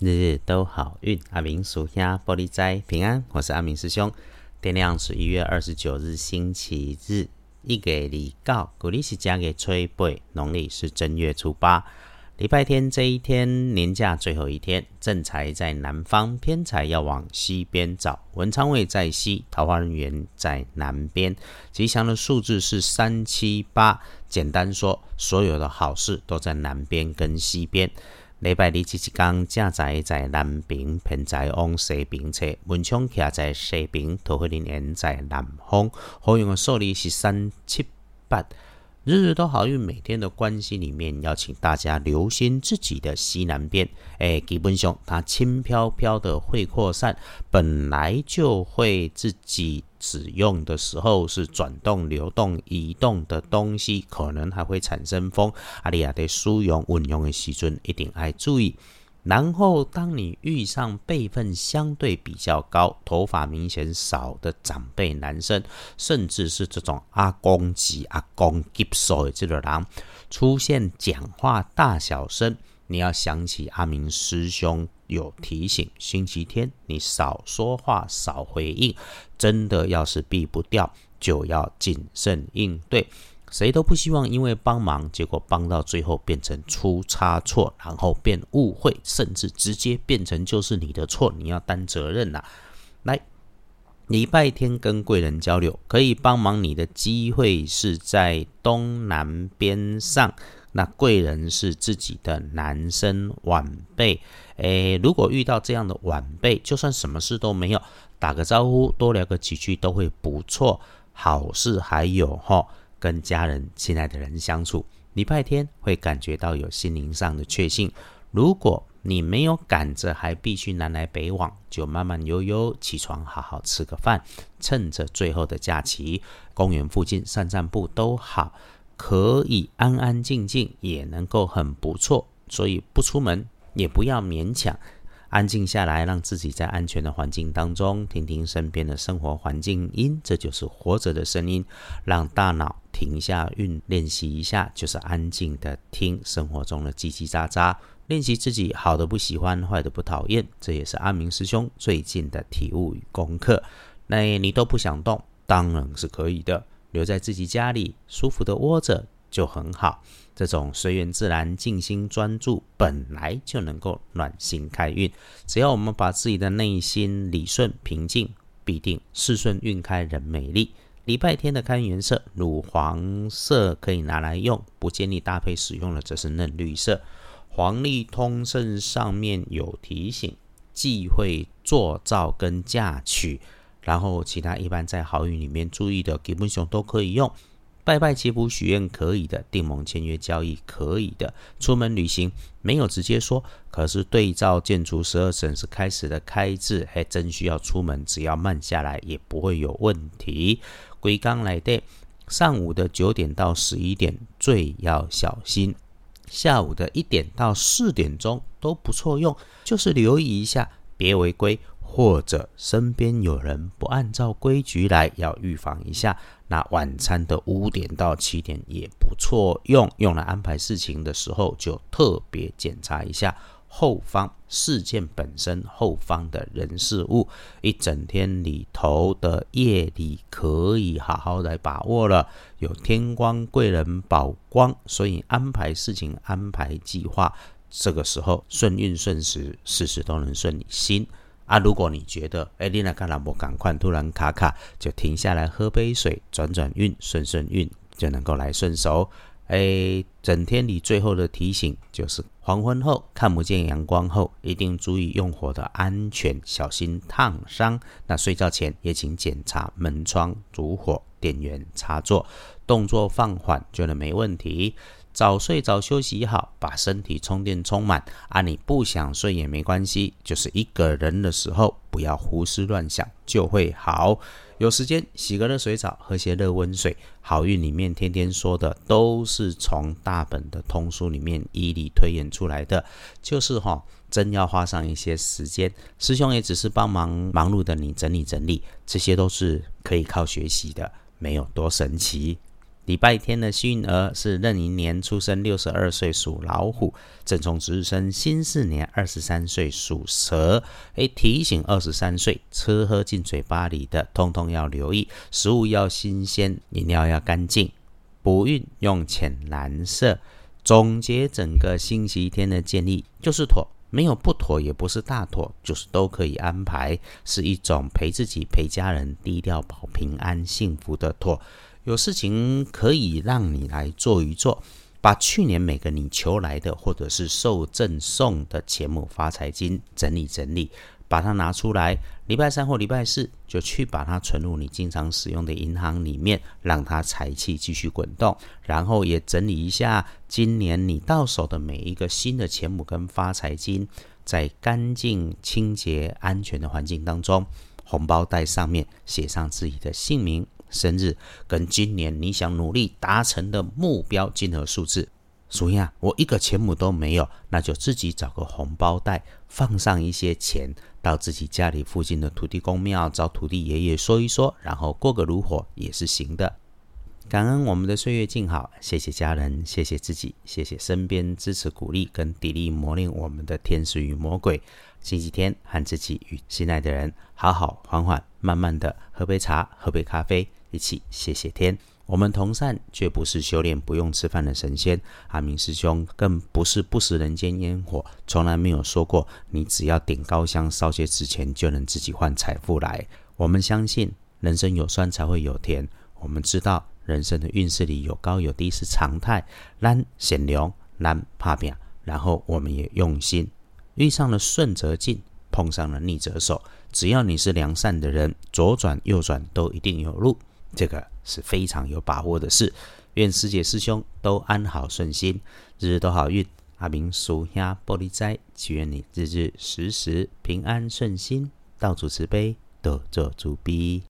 日日都好运，阿明属下玻璃斋平安。我是阿明师兄。天亮是一月二十九日星期日，一月二告，古历是加给吹背，农历是正月初八，礼拜天这一天年假最后一天，正财在南方，偏财要往西边找。文昌位在西，桃花人缘在南边。吉祥的数字是三七八。简单说，所有的好事都在南边跟西边。礼拜二即一天，正在在南平平在往西平侧，文昌徛在西平，桃花林沿在南方。好用的数字是三七八。日日都好运，每天的关系里面，要请大家留心自己的西南边。哎，基本上它轻飘飘的会扩散，本来就会自己使用的时候是转动、流动、移动的东西，可能还会产生风。阿里亚的使用、运用的时阵，一定要注意。然后，当你遇上辈分相对比较高、头发明显少的长辈男生，甚至是这种阿公级、阿公级数的这种人，出现讲话大小声，你要想起阿明师兄有提醒：星期天你少说话、少回应，真的要是避不掉，就要谨慎应对。谁都不希望因为帮忙，结果帮到最后变成出差错，然后变误会，甚至直接变成就是你的错，你要担责任呐。来，礼拜天跟贵人交流，可以帮忙你的机会是在东南边上。那贵人是自己的男生晚辈，诶，如果遇到这样的晚辈，就算什么事都没有，打个招呼，多聊个几句都会不错。好事还有哈。跟家人、亲爱的人相处，礼拜天会感觉到有心灵上的确信。如果你没有赶着，还必须南来北往，就慢慢悠悠起床，好好吃个饭，趁着最后的假期，公园附近散散步都好，可以安安静静，也能够很不错。所以不出门，也不要勉强。安静下来，让自己在安全的环境当中听听身边的生活环境音，这就是活着的声音。让大脑停下运，练习一下，就是安静的听生活中的叽叽喳喳，练习自己好的不喜欢，坏的不讨厌。这也是阿明师兄最近的体悟与功课。那你都不想动，当然是可以的，留在自己家里舒服的窝着就很好。这种随缘自然、静心专注，本来就能够暖心开运。只要我们把自己的内心理顺平静，必定事顺运开人美丽。礼拜天的开运颜色乳黄色可以拿来用，不建议搭配使用的则是嫩绿色。黄历通胜上面有提醒，忌讳做造跟嫁娶。然后其他一般在好运里面注意的，基本上都可以用。拜拜祈福许愿可以的，订盟签约交易可以的，出门旅行没有直接说，可是对照建筑十二省是开始的开字，还真需要出门，只要慢下来也不会有问题。归刚来的，上午的九点到十一点最要小心，下午的一点到四点钟都不错用，就是留意一下，别违规。或者身边有人不按照规矩来，要预防一下。那晚餐的五点到七点也不错用，用来安排事情的时候，就特别检查一下后方事件本身后方的人事物。一整天里头的夜里，可以好好来把握了。有天光贵人保光，所以安排事情、安排计划，这个时候顺运顺时，事事都能顺你心。啊，如果你觉得哎，你那看兰博赶快突然卡卡，就停下来喝杯水，转转运，顺顺运，就能够来顺手。哎，整天里最后的提醒就是：黄昏后看不见阳光后，一定注意用火的安全，小心烫伤。那睡觉前也请检查门窗、烛火、电源插座，动作放缓就能没问题。早睡早休息好，把身体充电充满啊！你不想睡也没关系，就是一个人的时候不要胡思乱想就会好。有时间洗个热水澡，喝些热温水。好运里面天天说的都是从大本的通书里面一理推演出来的，就是哈，真要花上一些时间。师兄也只是帮忙忙碌的你整理整理，这些都是可以靠学习的，没有多神奇。礼拜天的幸运儿是壬寅年出生，六十二岁属老虎；正冲值日生辛巳年二十三岁属蛇。诶，提醒二十三岁吃喝进嘴巴里的，通通要留意，食物要新鲜，饮料要干净。补运用浅蓝色。总结整个星期天的建议就是妥，没有不妥，也不是大妥，就是都可以安排，是一种陪自己、陪家人、低调保平安、幸福的妥。有事情可以让你来做一做，把去年每个你求来的或者是受赠送的钱母发财金整理整理，把它拿出来。礼拜三或礼拜四就去把它存入你经常使用的银行里面，让它财气继续滚动。然后也整理一下今年你到手的每一个新的钱母跟发财金，在干净、清洁、安全的环境当中，红包袋上面写上自己的姓名。生日跟今年你想努力达成的目标金额数字，所以啊，我一个钱母都没有，那就自己找个红包袋，放上一些钱，到自己家里附近的土地公庙找土地爷爷说一说，然后过个炉火也是行的。感恩我们的岁月静好，谢谢家人，谢谢自己，谢谢身边支持鼓励跟砥砺磨练我们的天使与魔鬼。星期天和自己与心爱的人好好缓缓慢慢的喝杯茶，喝杯咖啡。一起谢谢天，我们同善却不是修炼不用吃饭的神仙。阿明师兄更不是不食人间烟火，从来没有说过你只要点高香烧些纸钱就能自己换财富来。我们相信人生有酸才会有甜，我们知道人生的运势里有高有低是常态。难显流，难怕表，然后我们也用心，遇上了顺则进，碰上了逆则守。只要你是良善的人，左转右转都一定有路。这个是非常有把握的事，愿师姐师兄都安好顺心，日日都好运。阿明属下玻璃斋，祈愿你日日时时平安顺心，到处慈悲，多做主逼。